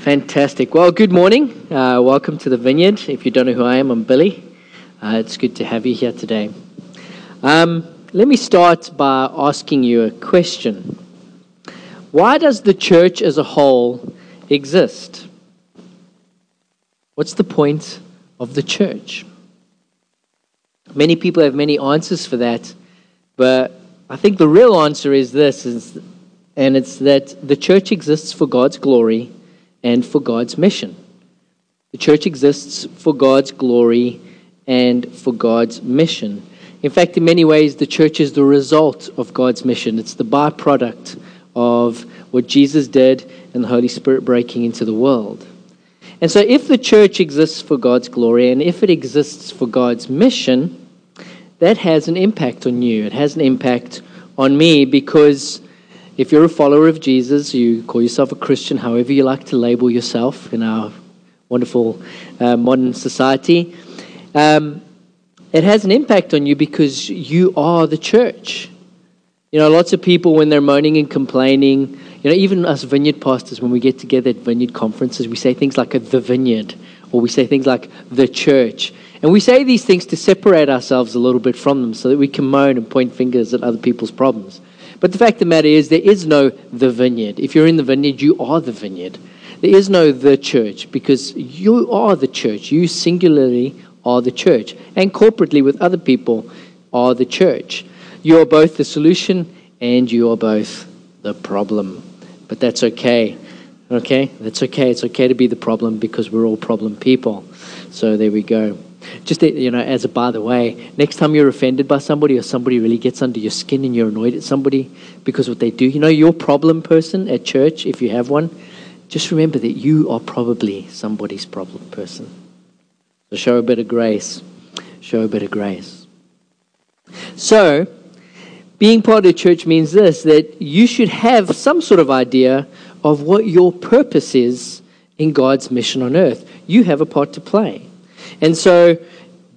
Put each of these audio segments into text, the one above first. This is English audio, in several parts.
Fantastic. Well, good morning. Uh, welcome to the Vineyard. If you don't know who I am, I'm Billy. Uh, it's good to have you here today. Um, let me start by asking you a question. Why does the church as a whole exist? What's the point of the church? Many people have many answers for that, but I think the real answer is this is, and it's that the church exists for God's glory and for God's mission. The church exists for God's glory and for God's mission. In fact, in many ways, the church is the result of God's mission. It's the byproduct of what Jesus did and the Holy Spirit breaking into the world. And so, if the church exists for God's glory and if it exists for God's mission, that has an impact on you. It has an impact on me because if you're a follower of Jesus, you call yourself a Christian, however you like to label yourself in our wonderful uh, modern society, um, it has an impact on you because you are the church. You know, lots of people, when they're moaning and complaining, you know, even us vineyard pastors, when we get together at vineyard conferences, we say things like the vineyard, or we say things like the church. And we say these things to separate ourselves a little bit from them so that we can moan and point fingers at other people's problems. But the fact of the matter is, there is no the vineyard. If you're in the vineyard, you are the vineyard. There is no the church because you are the church. You singularly are the church. And corporately with other people are the church. You are both the solution and you are both the problem. But that's okay. Okay? That's okay. It's okay to be the problem because we're all problem people. So there we go. Just you know, as a by the way, next time you're offended by somebody or somebody really gets under your skin and you're annoyed at somebody because what they do, you know, your problem person at church, if you have one, just remember that you are probably somebody's problem person. So show a bit of grace. Show a bit of grace. So, being part of church means this that you should have some sort of idea of what your purpose is in God's mission on earth. You have a part to play. And so,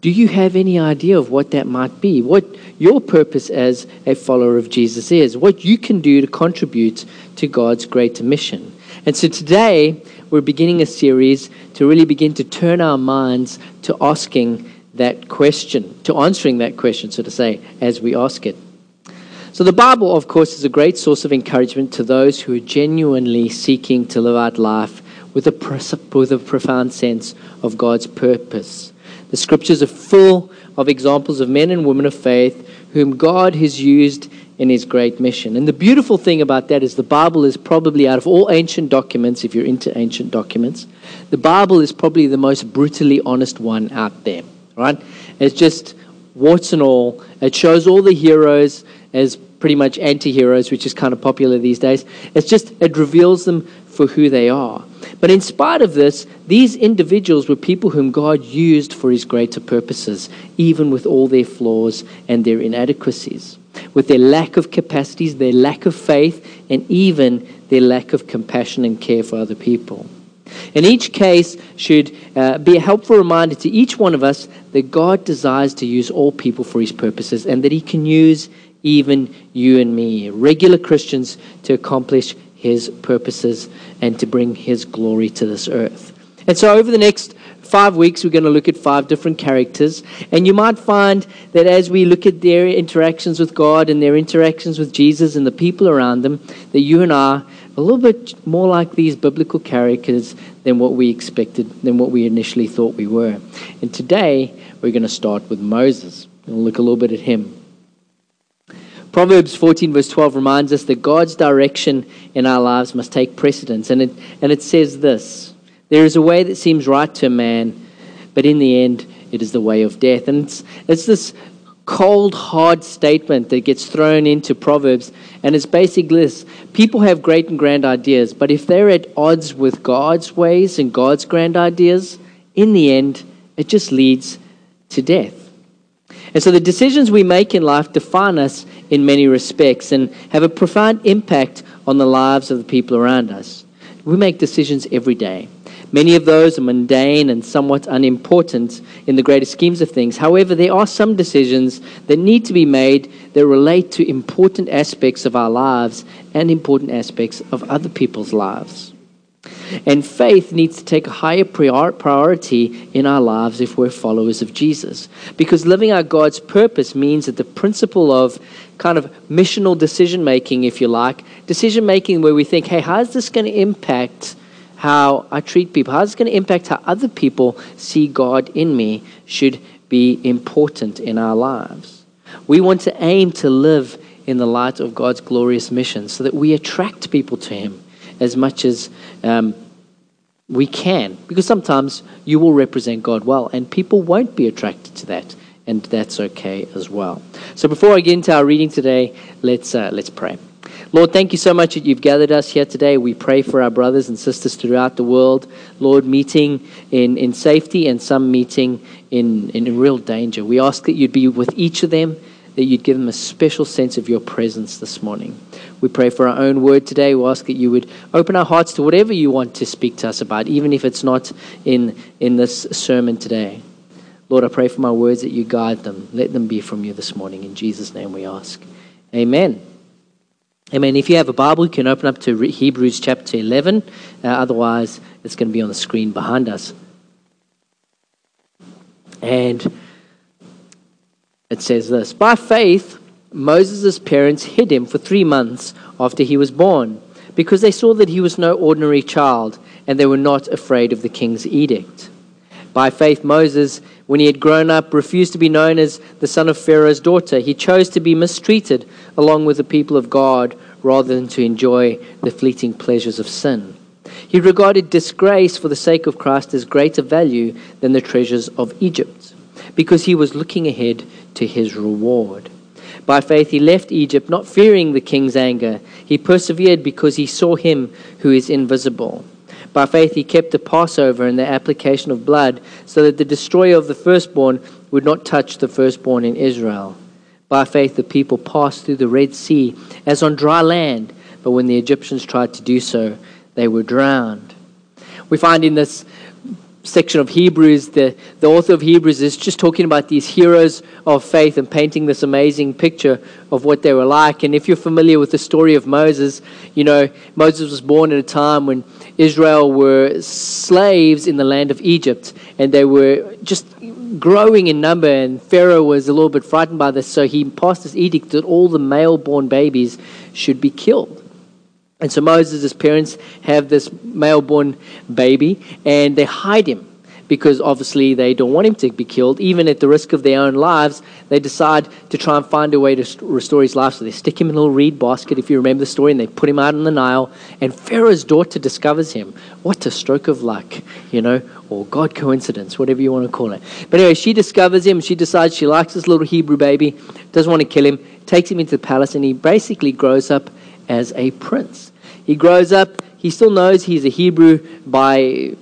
do you have any idea of what that might be? What your purpose as a follower of Jesus is? What you can do to contribute to God's greater mission? And so today, we're beginning a series to really begin to turn our minds to asking that question, to answering that question, so to say, as we ask it. So, the Bible, of course, is a great source of encouragement to those who are genuinely seeking to live out life with a, with a profound sense of God's purpose. The scriptures are full of examples of men and women of faith whom God has used in his great mission. And the beautiful thing about that is the Bible is probably, out of all ancient documents, if you're into ancient documents, the Bible is probably the most brutally honest one out there, right? It's just warts and all. It shows all the heroes as pretty much anti heroes, which is kind of popular these days. It's just, it reveals them for who they are. But in spite of this, these individuals were people whom God used for his greater purposes, even with all their flaws and their inadequacies, with their lack of capacities, their lack of faith, and even their lack of compassion and care for other people. In each case should uh, be a helpful reminder to each one of us that God desires to use all people for his purposes and that he can use even you and me, regular Christians, to accomplish his purposes and to bring his glory to this earth. And so, over the next five weeks, we're going to look at five different characters. And you might find that as we look at their interactions with God and their interactions with Jesus and the people around them, that you and I are a little bit more like these biblical characters than what we expected, than what we initially thought we were. And today, we're going to start with Moses. We'll look a little bit at him. Proverbs 14, verse 12 reminds us that God's direction in our lives must take precedence. And it, and it says this There is a way that seems right to a man, but in the end, it is the way of death. And it's, it's this cold, hard statement that gets thrown into Proverbs. And it's basically this people have great and grand ideas, but if they're at odds with God's ways and God's grand ideas, in the end, it just leads to death. And so the decisions we make in life define us in many respects and have a profound impact on the lives of the people around us. We make decisions every day. Many of those are mundane and somewhat unimportant in the greater schemes of things. However, there are some decisions that need to be made that relate to important aspects of our lives and important aspects of other people's lives. And faith needs to take a higher priority in our lives if we're followers of Jesus. Because living out God's purpose means that the principle of kind of missional decision making, if you like, decision making where we think, hey, how is this going to impact how I treat people? How is this going to impact how other people see God in me? Should be important in our lives. We want to aim to live in the light of God's glorious mission so that we attract people to Him as much as um, we can. Because sometimes you will represent God well, and people won't be attracted to that, and that's okay as well. So before I get into our reading today, let's, uh, let's pray. Lord, thank you so much that you've gathered us here today. We pray for our brothers and sisters throughout the world, Lord, meeting in, in safety and some meeting in, in real danger. We ask that you'd be with each of them that you'd give them a special sense of your presence this morning. We pray for our own word today. We ask that you would open our hearts to whatever you want to speak to us about, even if it's not in, in this sermon today. Lord, I pray for my words that you guide them. Let them be from you this morning. In Jesus' name we ask. Amen. Amen. If you have a Bible, you can open up to Hebrews chapter 11. Uh, otherwise, it's going to be on the screen behind us. And it says this By faith, Moses' parents hid him for three months after he was born, because they saw that he was no ordinary child, and they were not afraid of the king's edict. By faith, Moses, when he had grown up, refused to be known as the son of Pharaoh's daughter. He chose to be mistreated along with the people of God rather than to enjoy the fleeting pleasures of sin. He regarded disgrace for the sake of Christ as greater value than the treasures of Egypt, because he was looking ahead to his reward. By faith, he left Egypt, not fearing the king's anger. He persevered because he saw him who is invisible. By faith, he kept the Passover and the application of blood, so that the destroyer of the firstborn would not touch the firstborn in Israel. By faith, the people passed through the Red Sea as on dry land, but when the Egyptians tried to do so, they were drowned. We find in this section of Hebrews, the, the author of Hebrews is just talking about these heroes of faith and painting this amazing picture of what they were like. And if you're familiar with the story of Moses, you know, Moses was born at a time when Israel were slaves in the land of Egypt and they were just growing in number. And Pharaoh was a little bit frightened by this, so he passed this edict that all the male born babies should be killed. And so Moses' parents have this male born baby and they hide him because obviously they don't want him to be killed. Even at the risk of their own lives, they decide to try and find a way to restore his life. So they stick him in a little reed basket, if you remember the story, and they put him out in the Nile. And Pharaoh's daughter discovers him. What a stroke of luck, you know, or God coincidence, whatever you want to call it. But anyway, she discovers him. She decides she likes this little Hebrew baby, doesn't want to kill him, takes him into the palace, and he basically grows up as a prince. He grows up, he still knows he's a Hebrew by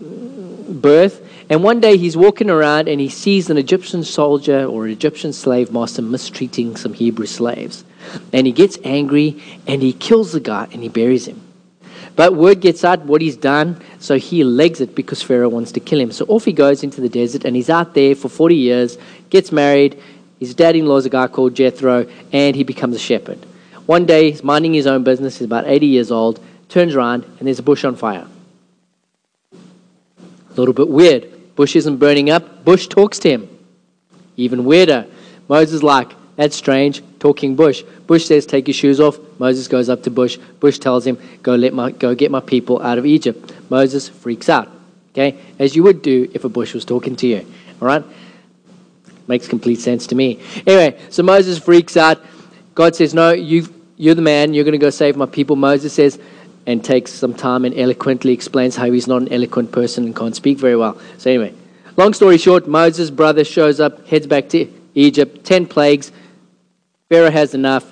birth. And one day he's walking around and he sees an Egyptian soldier or an Egyptian slave master mistreating some Hebrew slaves. And he gets angry and he kills the guy and he buries him. But word gets out what he's done, so he legs it because Pharaoh wants to kill him. So off he goes into the desert and he's out there for 40 years, gets married. His dad in law is a guy called Jethro, and he becomes a shepherd. One day, he's minding his own business, he's about 80 years old, turns around, and there's a bush on fire. A little bit weird. Bush isn't burning up. Bush talks to him. Even weirder. Moses like, that's strange, talking bush. Bush says, take your shoes off. Moses goes up to Bush. Bush tells him, go, let my, go get my people out of Egypt. Moses freaks out. Okay? As you would do if a bush was talking to you. All right? Makes complete sense to me. Anyway, so Moses freaks out. God says, no, you you're the man. You're going to go save my people. Moses says, and takes some time and eloquently explains how he's not an eloquent person and can't speak very well. So, anyway, long story short, Moses' brother shows up, heads back to Egypt, 10 plagues. Pharaoh has enough,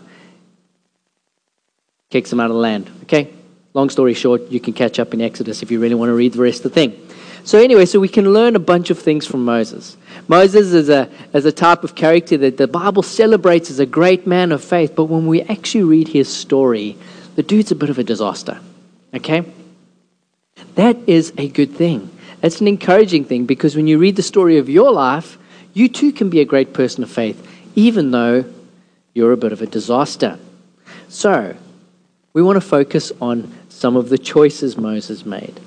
kicks him out of the land. Okay? Long story short, you can catch up in Exodus if you really want to read the rest of the thing. So, anyway, so we can learn a bunch of things from Moses. Moses is a, is a type of character that the Bible celebrates as a great man of faith, but when we actually read his story, the dude's a bit of a disaster. Okay? That is a good thing. That's an encouraging thing because when you read the story of your life, you too can be a great person of faith, even though you're a bit of a disaster. So, we want to focus on some of the choices Moses made.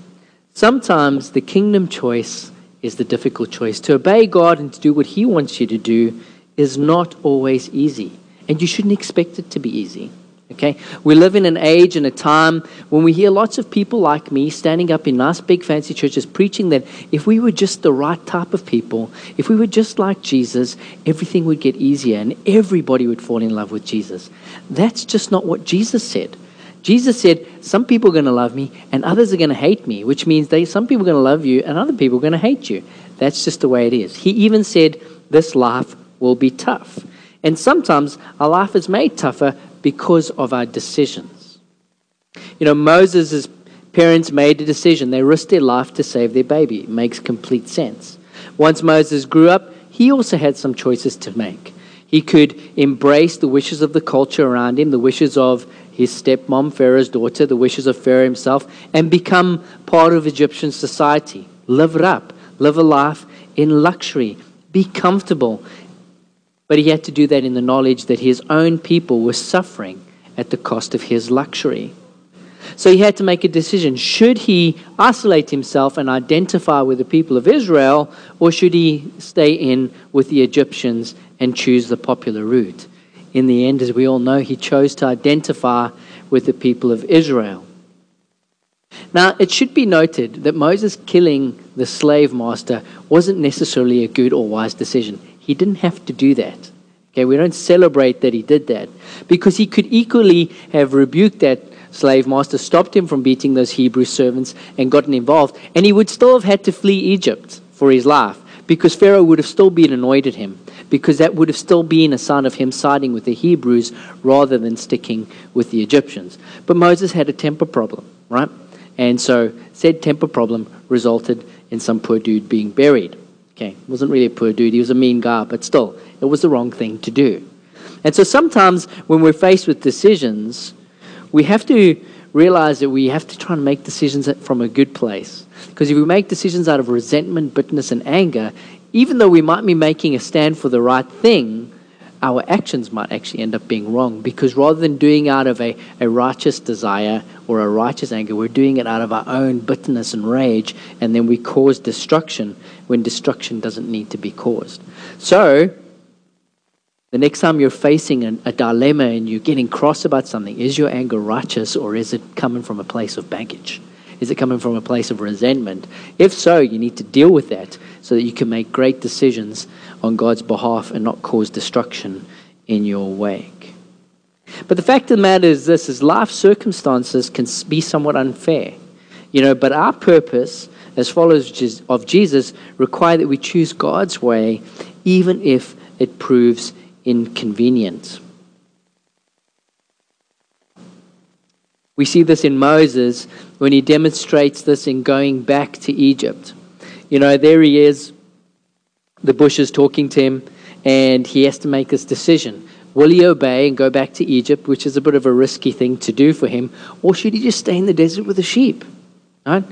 Sometimes the kingdom choice is the difficult choice. To obey God and to do what He wants you to do is not always easy, and you shouldn't expect it to be easy. Okay? We live in an age and a time when we hear lots of people like me standing up in nice big fancy churches preaching that if we were just the right type of people, if we were just like Jesus, everything would get easier and everybody would fall in love with Jesus. That's just not what Jesus said. Jesus said, Some people are going to love me and others are going to hate me, which means they, some people are going to love you and other people are going to hate you. That's just the way it is. He even said, This life will be tough. And sometimes our life is made tougher because of our decisions. You know, Moses' parents made a decision. They risked their life to save their baby. It makes complete sense. Once Moses grew up, he also had some choices to make. He could embrace the wishes of the culture around him, the wishes of his stepmom, Pharaoh's daughter, the wishes of Pharaoh himself, and become part of Egyptian society. Live it up, live a life in luxury, be comfortable. But he had to do that in the knowledge that his own people were suffering at the cost of his luxury. So he had to make a decision. Should he isolate himself and identify with the people of Israel, or should he stay in with the Egyptians and choose the popular route? in the end, as we all know, he chose to identify with the people of Israel. Now, it should be noted that Moses killing the slave master wasn't necessarily a good or wise decision. He didn't have to do that. Okay, we don't celebrate that he did that because he could equally have rebuked that slave master, stopped him from beating those Hebrew servants, and gotten involved, and he would still have had to flee Egypt for his life because Pharaoh would have still been annoyed at him because that would have still been a sign of him siding with the Hebrews rather than sticking with the Egyptians. But Moses had a temper problem, right? And so said temper problem resulted in some poor dude being buried. Okay, wasn't really a poor dude, he was a mean guy, but still, it was the wrong thing to do. And so sometimes when we're faced with decisions, we have to realize that we have to try and make decisions from a good place. Because if we make decisions out of resentment, bitterness, and anger, even though we might be making a stand for the right thing, our actions might actually end up being wrong because rather than doing out of a, a righteous desire or a righteous anger, we're doing it out of our own bitterness and rage, and then we cause destruction when destruction doesn't need to be caused. So, the next time you're facing a, a dilemma and you're getting cross about something, is your anger righteous or is it coming from a place of baggage? Is it coming from a place of resentment? If so, you need to deal with that so that you can make great decisions on God's behalf and not cause destruction in your wake. But the fact of the matter is this is life circumstances can be somewhat unfair. You know, but our purpose as followers of Jesus require that we choose God's way even if it proves inconvenient. We see this in Moses when he demonstrates this in going back to Egypt. You know, there he is, the bush is talking to him, and he has to make this decision. Will he obey and go back to Egypt, which is a bit of a risky thing to do for him, or should he just stay in the desert with the sheep? Right?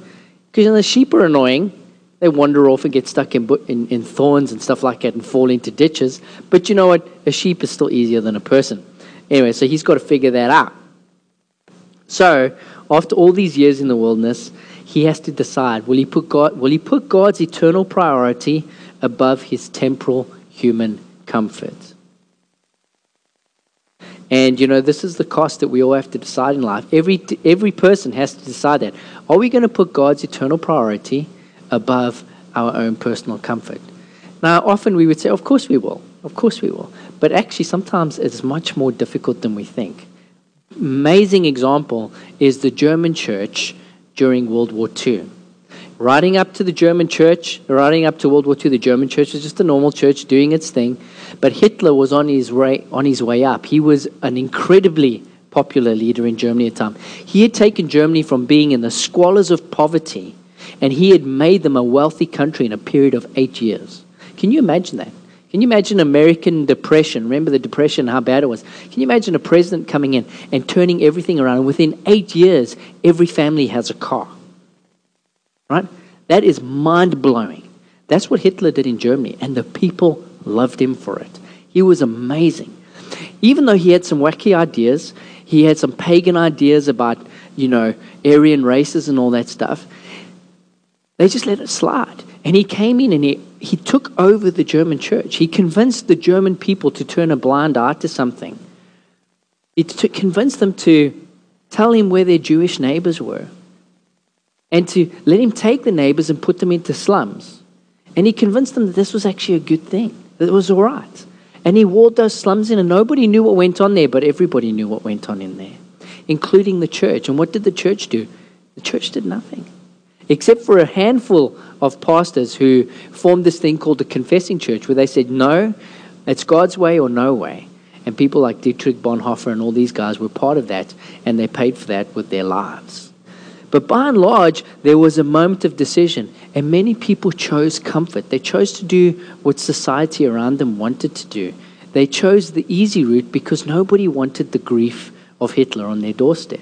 Because you know, the sheep are annoying. They wander off and get stuck in, in, in thorns and stuff like that and fall into ditches. But you know what? A sheep is still easier than a person. Anyway, so he's got to figure that out. So, after all these years in the wilderness, he has to decide will he put, God, will he put God's eternal priority above his temporal human comfort? And you know, this is the cost that we all have to decide in life. Every, every person has to decide that. Are we going to put God's eternal priority above our own personal comfort? Now, often we would say, of course we will. Of course we will. But actually, sometimes it's much more difficult than we think amazing example is the German church during World War II. Riding up to the German church, riding up to World War II, the German church was just a normal church doing its thing, but Hitler was on his way, on his way up. He was an incredibly popular leader in Germany at the time. He had taken Germany from being in the squalors of poverty, and he had made them a wealthy country in a period of eight years. Can you imagine that? Can you imagine American depression? Remember the depression, how bad it was. Can you imagine a president coming in and turning everything around? And within eight years, every family has a car. Right? That is mind blowing. That's what Hitler did in Germany, and the people loved him for it. He was amazing. Even though he had some wacky ideas, he had some pagan ideas about, you know, Aryan races and all that stuff. They just let it slide. And he came in and he, he took over the German church. He convinced the German people to turn a blind eye to something. He t- convinced them to tell him where their Jewish neighbors were and to let him take the neighbors and put them into slums. And he convinced them that this was actually a good thing, that it was all right. And he walled those slums in, and nobody knew what went on there, but everybody knew what went on in there, including the church. And what did the church do? The church did nothing, except for a handful of pastors who formed this thing called the confessing church, where they said, no, it's God's way or no way. And people like Dietrich Bonhoeffer and all these guys were part of that, and they paid for that with their lives. But by and large, there was a moment of decision, and many people chose comfort. They chose to do what society around them wanted to do. They chose the easy route because nobody wanted the grief of Hitler on their doorstep.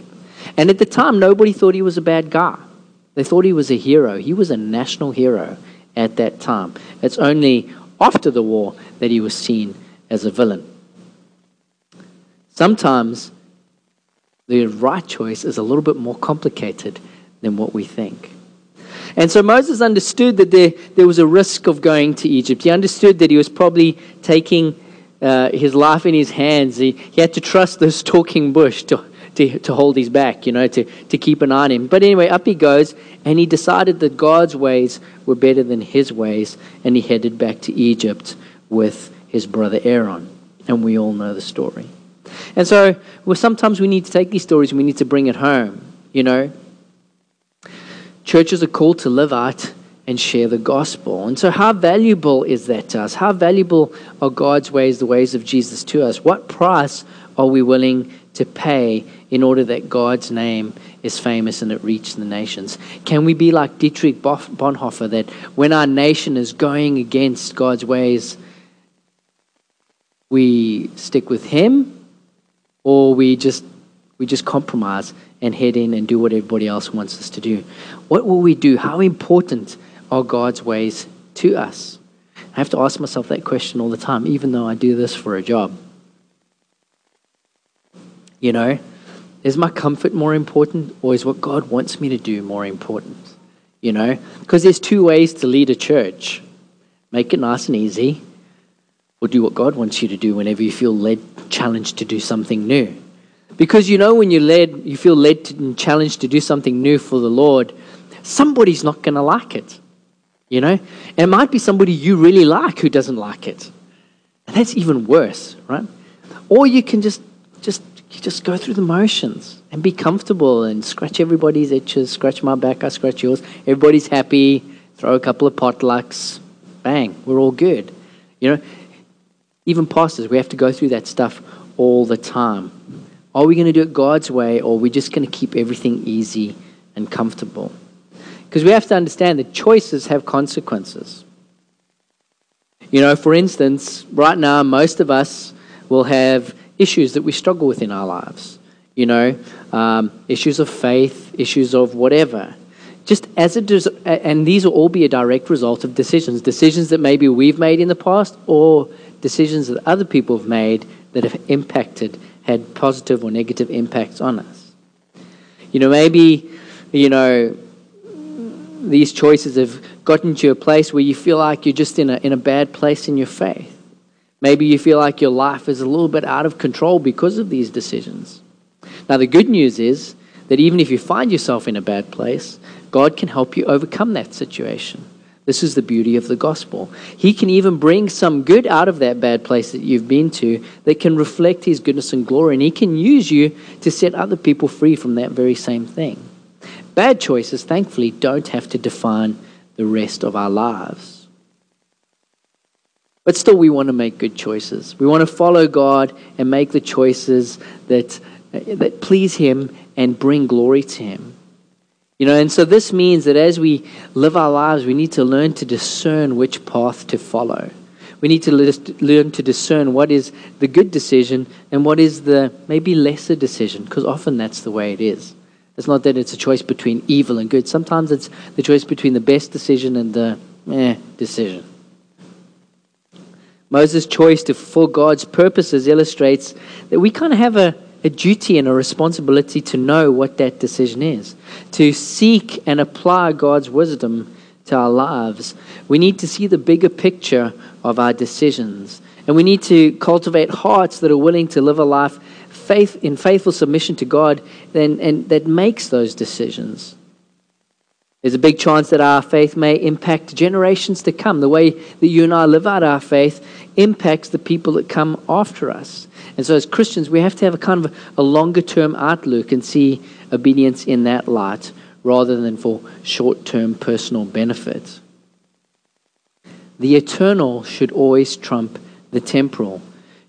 And at the time, nobody thought he was a bad guy. They thought he was a hero. He was a national hero at that time. It's only after the war that he was seen as a villain. Sometimes the right choice is a little bit more complicated than what we think. And so Moses understood that there, there was a risk of going to Egypt. He understood that he was probably taking uh, his life in his hands. He, he had to trust this talking bush to, to, to hold his back, you know, to, to keep an eye on him. But anyway, up he goes, and he decided that God's ways were better than his ways, and he headed back to Egypt with his brother Aaron. And we all know the story. And so, well, sometimes we need to take these stories and we need to bring it home, you know. Churches are called to live out and share the gospel. And so, how valuable is that to us? How valuable are God's ways, the ways of Jesus to us? What price are we willing to pay in order that God's name is famous and it reaches the nations? Can we be like Dietrich Bonhoeffer, that when our nation is going against God's ways, we stick with Him or we just we just compromise and head in and do what everybody else wants us to do. What will we do? How important are God's ways to us? I have to ask myself that question all the time, even though I do this for a job. You know, is my comfort more important or is what God wants me to do more important? You know, because there's two ways to lead a church make it nice and easy, or do what God wants you to do whenever you feel led, challenged to do something new. Because you know, when you're led, you feel led to, and challenged to do something new for the Lord, somebody's not going to like it. You know? And it might be somebody you really like who doesn't like it. And that's even worse, right? Or you can just, just, you just go through the motions and be comfortable and scratch everybody's itches, scratch my back, I scratch yours. Everybody's happy, throw a couple of potlucks, bang, we're all good. You know, even pastors, we have to go through that stuff all the time. Are we going to do it God's way, or are we just going to keep everything easy and comfortable? Because we have to understand that choices have consequences. You know, for instance, right now, most of us will have issues that we struggle with in our lives. You know, um, issues of faith, issues of whatever. Just as it does, and these will all be a direct result of decisions, decisions that maybe we've made in the past or decisions that other people have made that have impacted, had positive or negative impacts on us. You know, maybe, you know, these choices have gotten to a place where you feel like you're just in a, in a bad place in your faith. Maybe you feel like your life is a little bit out of control because of these decisions. Now, the good news is that even if you find yourself in a bad place, God can help you overcome that situation. This is the beauty of the gospel. He can even bring some good out of that bad place that you've been to that can reflect His goodness and glory, and He can use you to set other people free from that very same thing. Bad choices, thankfully, don't have to define the rest of our lives. But still, we want to make good choices. We want to follow God and make the choices that, that please Him and bring glory to Him. You know, and so this means that as we live our lives, we need to learn to discern which path to follow. We need to learn to discern what is the good decision and what is the maybe lesser decision, because often that's the way it is. It's not that it's a choice between evil and good. Sometimes it's the choice between the best decision and the eh decision. Moses' choice to fulfill God's purposes illustrates that we kind of have a a duty and a responsibility to know what that decision is, to seek and apply God's wisdom to our lives, we need to see the bigger picture of our decisions. And we need to cultivate hearts that are willing to live a life faith, in faithful submission to God and, and that makes those decisions. There's a big chance that our faith may impact generations to come. The way that you and I live out our faith impacts the people that come after us. And so, as Christians, we have to have a kind of a longer term outlook and see obedience in that light rather than for short term personal benefit. The eternal should always trump the temporal.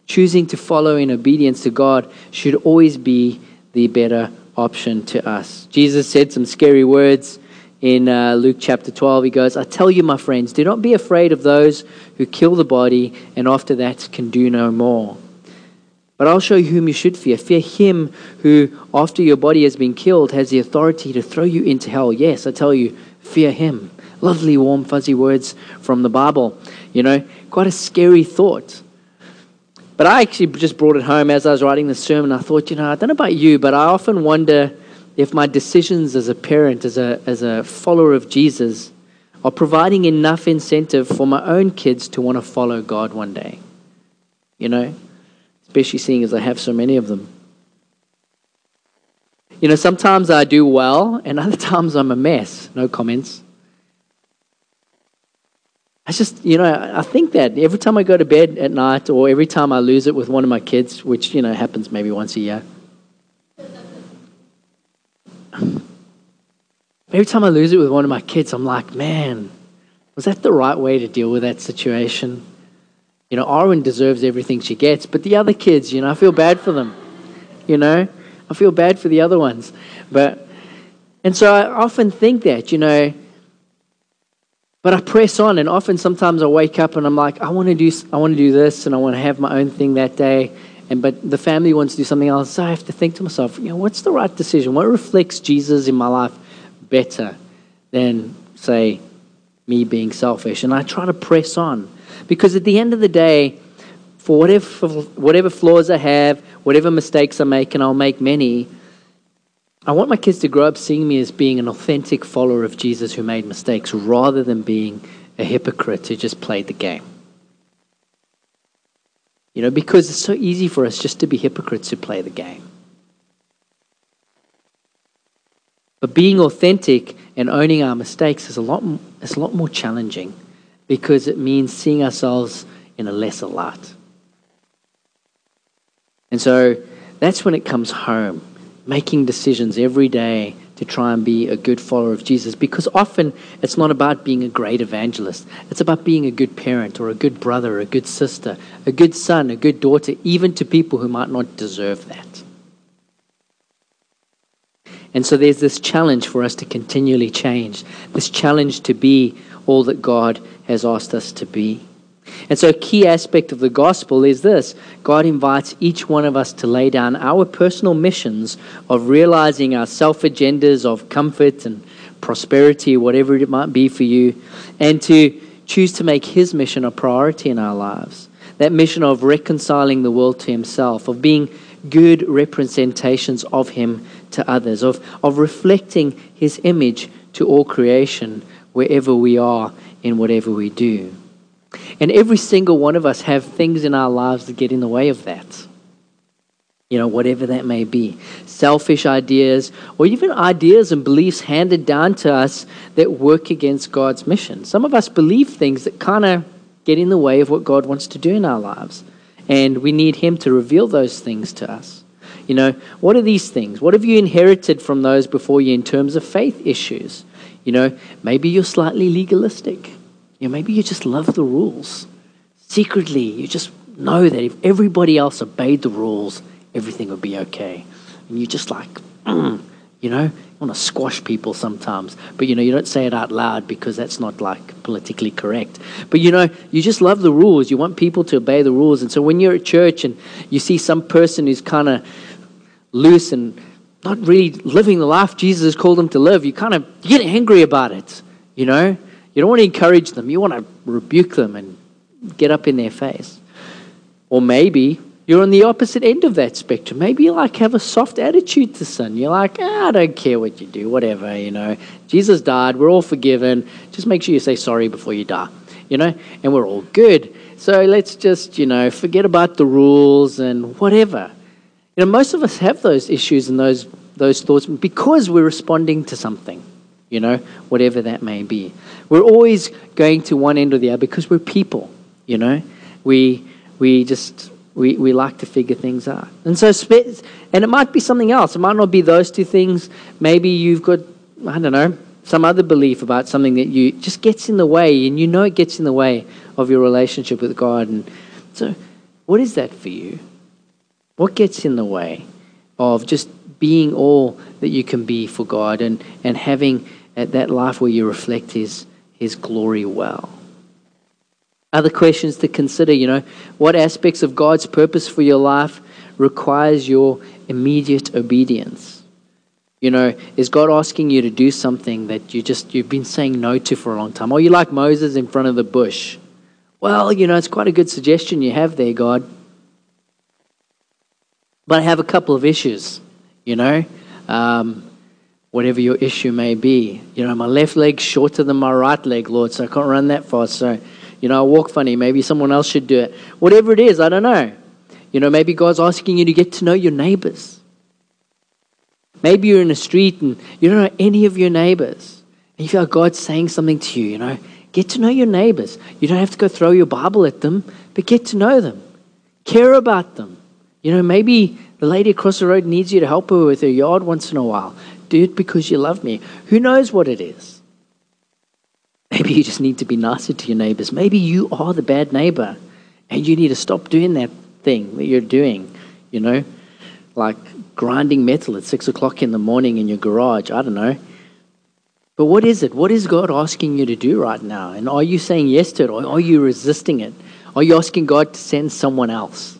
Choosing to follow in obedience to God should always be the better option to us. Jesus said some scary words in uh, Luke chapter 12. He goes, I tell you, my friends, do not be afraid of those who kill the body and after that can do no more. But I'll show you whom you should fear. Fear him who, after your body has been killed, has the authority to throw you into hell. Yes, I tell you, fear him. Lovely, warm, fuzzy words from the Bible. You know, quite a scary thought. But I actually just brought it home as I was writing the sermon. I thought, you know, I don't know about you, but I often wonder if my decisions as a parent, as a, as a follower of Jesus, are providing enough incentive for my own kids to want to follow God one day. You know, especially seeing as I have so many of them. You know, sometimes I do well, and other times I'm a mess. No comments. I just, you know, I think that every time I go to bed at night or every time I lose it with one of my kids, which, you know, happens maybe once a year, Every time I lose it with one of my kids, I'm like, man, was that the right way to deal with that situation? You know, Arwen deserves everything she gets, but the other kids, you know, I feel bad for them. You know, I feel bad for the other ones. But, and so I often think that, you know, but I press on, and often sometimes I wake up and I'm like, I want to do, I want to do this, and I want to have my own thing that day, and but the family wants to do something else. So I have to think to myself, you know, what's the right decision? What reflects Jesus in my life? Better than, say, me being selfish. And I try to press on. Because at the end of the day, for whatever, whatever flaws I have, whatever mistakes I make, and I'll make many, I want my kids to grow up seeing me as being an authentic follower of Jesus who made mistakes rather than being a hypocrite who just played the game. You know, because it's so easy for us just to be hypocrites who play the game. But being authentic and owning our mistakes is a lot, it's a lot more challenging because it means seeing ourselves in a lesser light. And so that's when it comes home, making decisions every day to try and be a good follower of Jesus. Because often it's not about being a great evangelist, it's about being a good parent or a good brother, or a good sister, a good son, a good daughter, even to people who might not deserve that. And so there's this challenge for us to continually change, this challenge to be all that God has asked us to be. And so, a key aspect of the gospel is this God invites each one of us to lay down our personal missions of realizing our self agendas of comfort and prosperity, whatever it might be for you, and to choose to make His mission a priority in our lives. That mission of reconciling the world to Himself, of being good representations of Him to others, of, of reflecting His image to all creation wherever we are in whatever we do. And every single one of us have things in our lives that get in the way of that. You know, whatever that may be. Selfish ideas, or even ideas and beliefs handed down to us that work against God's mission. Some of us believe things that kind of get in the way of what God wants to do in our lives. And we need Him to reveal those things to us. You know, what are these things? What have you inherited from those before you in terms of faith issues? You know, maybe you're slightly legalistic. You know, maybe you just love the rules. Secretly, you just know that if everybody else obeyed the rules, everything would be okay. And you just like, mm, you know, want to squash people sometimes. But you know, you don't say it out loud because that's not like politically correct. But you know, you just love the rules. You want people to obey the rules. And so when you're at church and you see some person who's kind of loose and not really living the life Jesus has called them to live, you kind of get angry about it. You know, you don't want to encourage them. You want to rebuke them and get up in their face. Or maybe you're on the opposite end of that spectrum. Maybe you like have a soft attitude to sin. You're like, ah, I don't care what you do, whatever, you know. Jesus died, we're all forgiven. Just make sure you say sorry before you die, you know, and we're all good. So let's just, you know, forget about the rules and whatever. You know, most of us have those issues and those those thoughts because we're responding to something, you know, whatever that may be. We're always going to one end or the other because we're people, you know. We we just we, we like to figure things out. And so and it might be something else. It might not be those two things. Maybe you've got I don't know, some other belief about something that you just gets in the way and you know it gets in the way of your relationship with God. And so what is that for you? What gets in the way of just being all that you can be for God and, and having that life where you reflect His, His glory well? Other questions to consider, you know, what aspects of God's purpose for your life requires your immediate obedience? You know, is God asking you to do something that you just you've been saying no to for a long time? Or you like Moses in front of the bush? Well, you know, it's quite a good suggestion you have there, God. But I have a couple of issues, you know, um, whatever your issue may be. You know, my left leg's shorter than my right leg, Lord, so I can't run that fast. So, you know, I walk funny. Maybe someone else should do it. Whatever it is, I don't know. You know, maybe God's asking you to get to know your neighbors. Maybe you're in a street and you don't know any of your neighbors. And you feel like God's saying something to you, you know. Get to know your neighbors. You don't have to go throw your Bible at them, but get to know them. Care about them. You know, maybe the lady across the road needs you to help her with her yard once in a while. Do it because you love me. Who knows what it is? Maybe you just need to be nicer to your neighbors. Maybe you are the bad neighbor and you need to stop doing that thing that you're doing, you know, like grinding metal at six o'clock in the morning in your garage. I don't know. But what is it? What is God asking you to do right now? And are you saying yes to it or are you resisting it? Are you asking God to send someone else?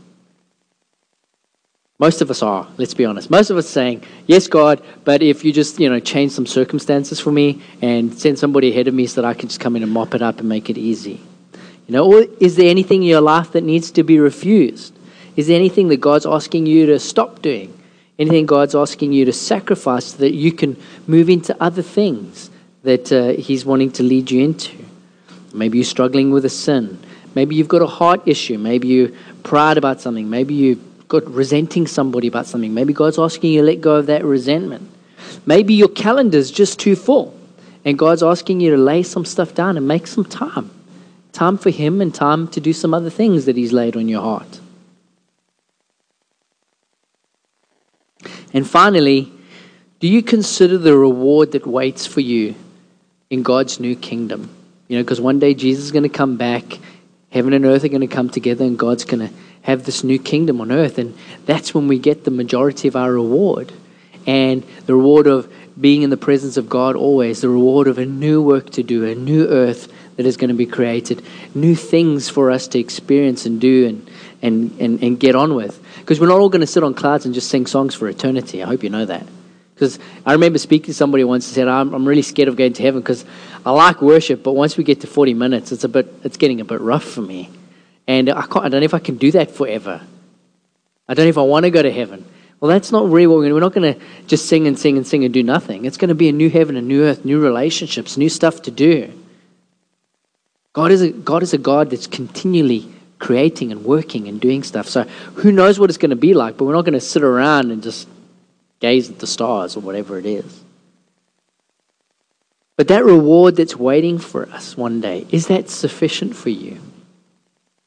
Most of us are, let's be honest. Most of us are saying, Yes, God, but if you just, you know, change some circumstances for me and send somebody ahead of me so that I can just come in and mop it up and make it easy. You know, or is there anything in your life that needs to be refused? Is there anything that God's asking you to stop doing? Anything God's asking you to sacrifice so that you can move into other things that uh, He's wanting to lead you into? Maybe you're struggling with a sin. Maybe you've got a heart issue. Maybe you're proud about something. Maybe you got resenting somebody about something. Maybe God's asking you to let go of that resentment. Maybe your calendar's just too full, and God's asking you to lay some stuff down and make some time. Time for Him and time to do some other things that He's laid on your heart. And finally, do you consider the reward that waits for you in God's new kingdom? You know, because one day Jesus is going to come back, heaven and earth are going to come together, and God's going to have this new kingdom on earth. And that's when we get the majority of our reward. And the reward of being in the presence of God always, the reward of a new work to do, a new earth that is going to be created, new things for us to experience and do and, and, and, and get on with. Because we're not all going to sit on clouds and just sing songs for eternity. I hope you know that. Because I remember speaking to somebody once and said, I'm, I'm really scared of going to heaven because I like worship, but once we get to 40 minutes, it's, a bit, it's getting a bit rough for me. And I, can't, I don't know if I can do that forever. I don't know if I want to go to heaven. Well, that's not really what we're going to We're not going to just sing and sing and sing and do nothing. It's going to be a new heaven, a new earth, new relationships, new stuff to do. God is a, God is a God that's continually creating and working and doing stuff. So who knows what it's going to be like, but we're not going to sit around and just gaze at the stars or whatever it is. But that reward that's waiting for us one day, is that sufficient for you?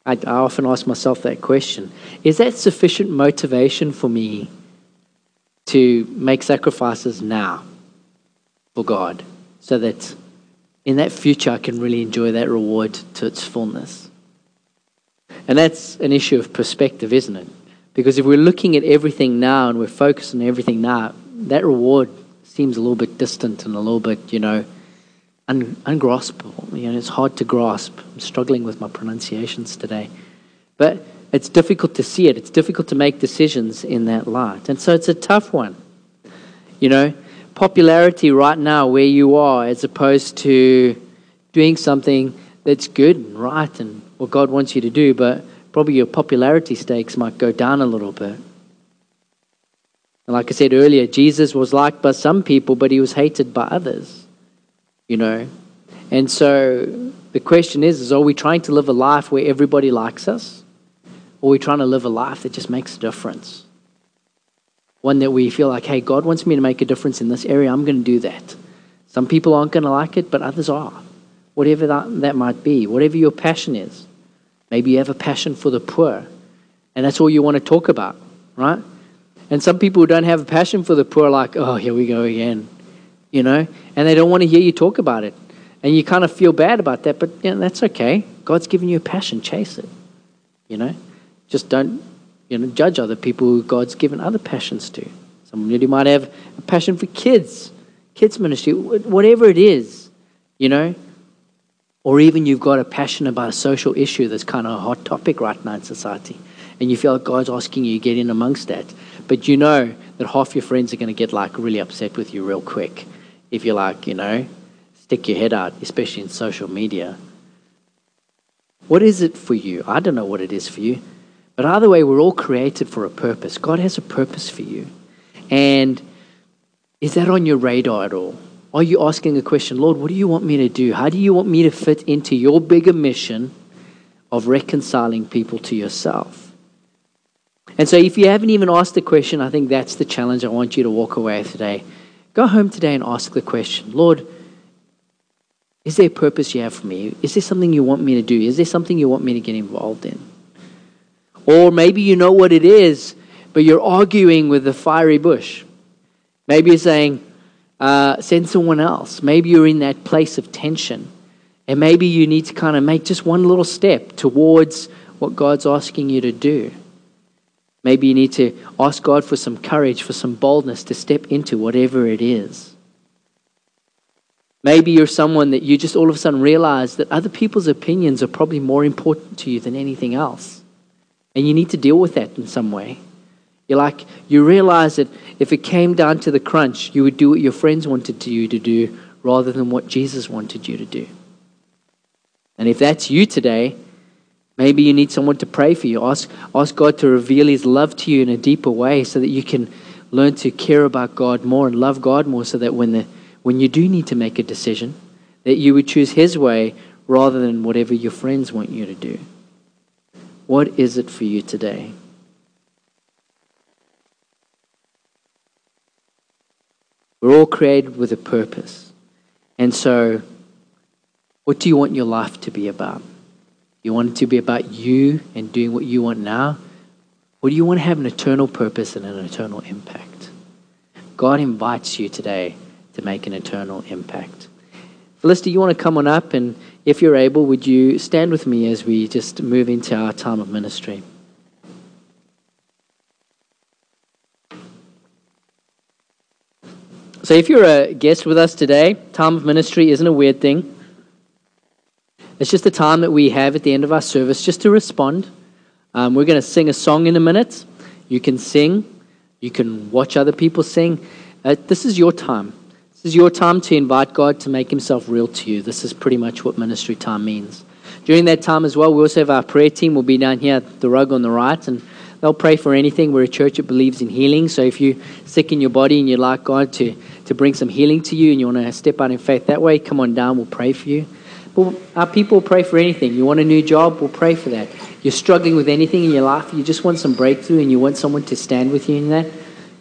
I, I often ask myself that question Is that sufficient motivation for me to make sacrifices now for God so that in that future I can really enjoy that reward to its fullness? And that's an issue of perspective, isn't it? Because if we're looking at everything now and we're focused on everything now, that reward seems a little bit distant and a little bit, you know, un- ungraspable. You know, it's hard to grasp. I'm struggling with my pronunciations today. But it's difficult to see it. It's difficult to make decisions in that light. And so it's a tough one. You know, popularity right now where you are as opposed to doing something that's good and right and what God wants you to do, but probably your popularity stakes might go down a little bit. And like I said earlier, Jesus was liked by some people, but he was hated by others. You know? And so the question is, is are we trying to live a life where everybody likes us? Or are we trying to live a life that just makes a difference? One that we feel like, hey, God wants me to make a difference in this area, I'm going to do that. Some people aren't going to like it, but others are. Whatever that, that might be, whatever your passion is. Maybe you have a passion for the poor, and that's all you want to talk about, right? And some people who don't have a passion for the poor are like, oh, here we go again, you know, and they don't want to hear you talk about it. And you kind of feel bad about that, but you know, that's okay. God's given you a passion, chase it, you know. Just don't, you know, judge other people who God's given other passions to. Someone Somebody might have a passion for kids, kids ministry, whatever it is, you know. Or even you've got a passion about a social issue that's kind of a hot topic right now in society and you feel like God's asking you to get in amongst that. But you know that half your friends are going to get like really upset with you real quick if you like, you know, stick your head out, especially in social media. What is it for you? I don't know what it is for you. But either way, we're all created for a purpose. God has a purpose for you. And is that on your radar at all? Are you asking a question, Lord, what do you want me to do? How do you want me to fit into your bigger mission of reconciling people to yourself? And so, if you haven't even asked the question, I think that's the challenge I want you to walk away today. Go home today and ask the question Lord, is there a purpose you have for me? Is there something you want me to do? Is there something you want me to get involved in? Or maybe you know what it is, but you're arguing with the fiery bush. Maybe you're saying, uh, send someone else. Maybe you're in that place of tension. And maybe you need to kind of make just one little step towards what God's asking you to do. Maybe you need to ask God for some courage, for some boldness to step into whatever it is. Maybe you're someone that you just all of a sudden realize that other people's opinions are probably more important to you than anything else. And you need to deal with that in some way. You're like, you realize that if it came down to the crunch, you would do what your friends wanted you to do rather than what Jesus wanted you to do. And if that's you today, Maybe you need someone to pray for you. Ask, ask God to reveal His love to you in a deeper way so that you can learn to care about God more and love God more so that when, the, when you do need to make a decision, that you would choose His way rather than whatever your friends want you to do. What is it for you today? We're all created with a purpose. And so, what do you want your life to be about? You want it to be about you and doing what you want now? Or do you want to have an eternal purpose and an eternal impact? God invites you today to make an eternal impact. Felicity, you want to come on up, and if you're able, would you stand with me as we just move into our time of ministry? So, if you're a guest with us today, time of ministry isn't a weird thing. It's just the time that we have at the end of our service just to respond. Um, we're going to sing a song in a minute. You can sing, you can watch other people sing. Uh, this is your time. This is your time to invite God to make himself real to you. This is pretty much what ministry time means. During that time as well, we also have our prayer team. We'll be down here at the rug on the right, and they'll pray for anything. We're a church that believes in healing. So if you're sick in your body and you'd like God to, to bring some healing to you and you want to step out in faith that way, come on down. We'll pray for you. Well, our people pray for anything. You want a new job? We'll pray for that. You're struggling with anything in your life, you just want some breakthrough and you want someone to stand with you in that,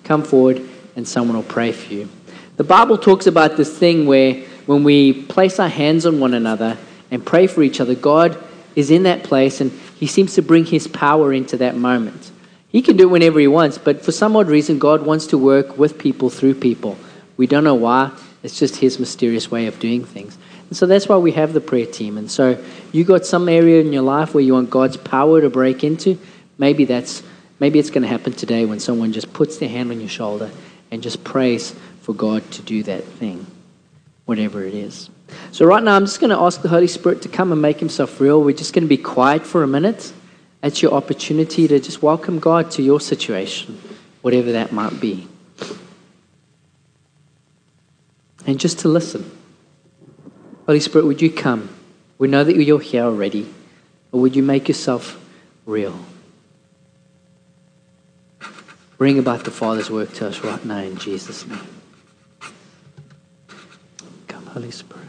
come forward and someone will pray for you. The Bible talks about this thing where when we place our hands on one another and pray for each other, God is in that place and He seems to bring His power into that moment. He can do it whenever He wants, but for some odd reason, God wants to work with people through people. We don't know why. It's just His mysterious way of doing things. And so that's why we have the prayer team. And so you got some area in your life where you want God's power to break into. Maybe that's maybe it's going to happen today when someone just puts their hand on your shoulder and just prays for God to do that thing, whatever it is. So right now I'm just going to ask the Holy Spirit to come and make himself real. We're just going to be quiet for a minute. That's your opportunity to just welcome God to your situation, whatever that might be. And just to listen. Holy Spirit, would you come? We know that you're here already. Or would you make yourself real. Bring about the Father's work to us right now in Jesus' name. Come, Holy Spirit.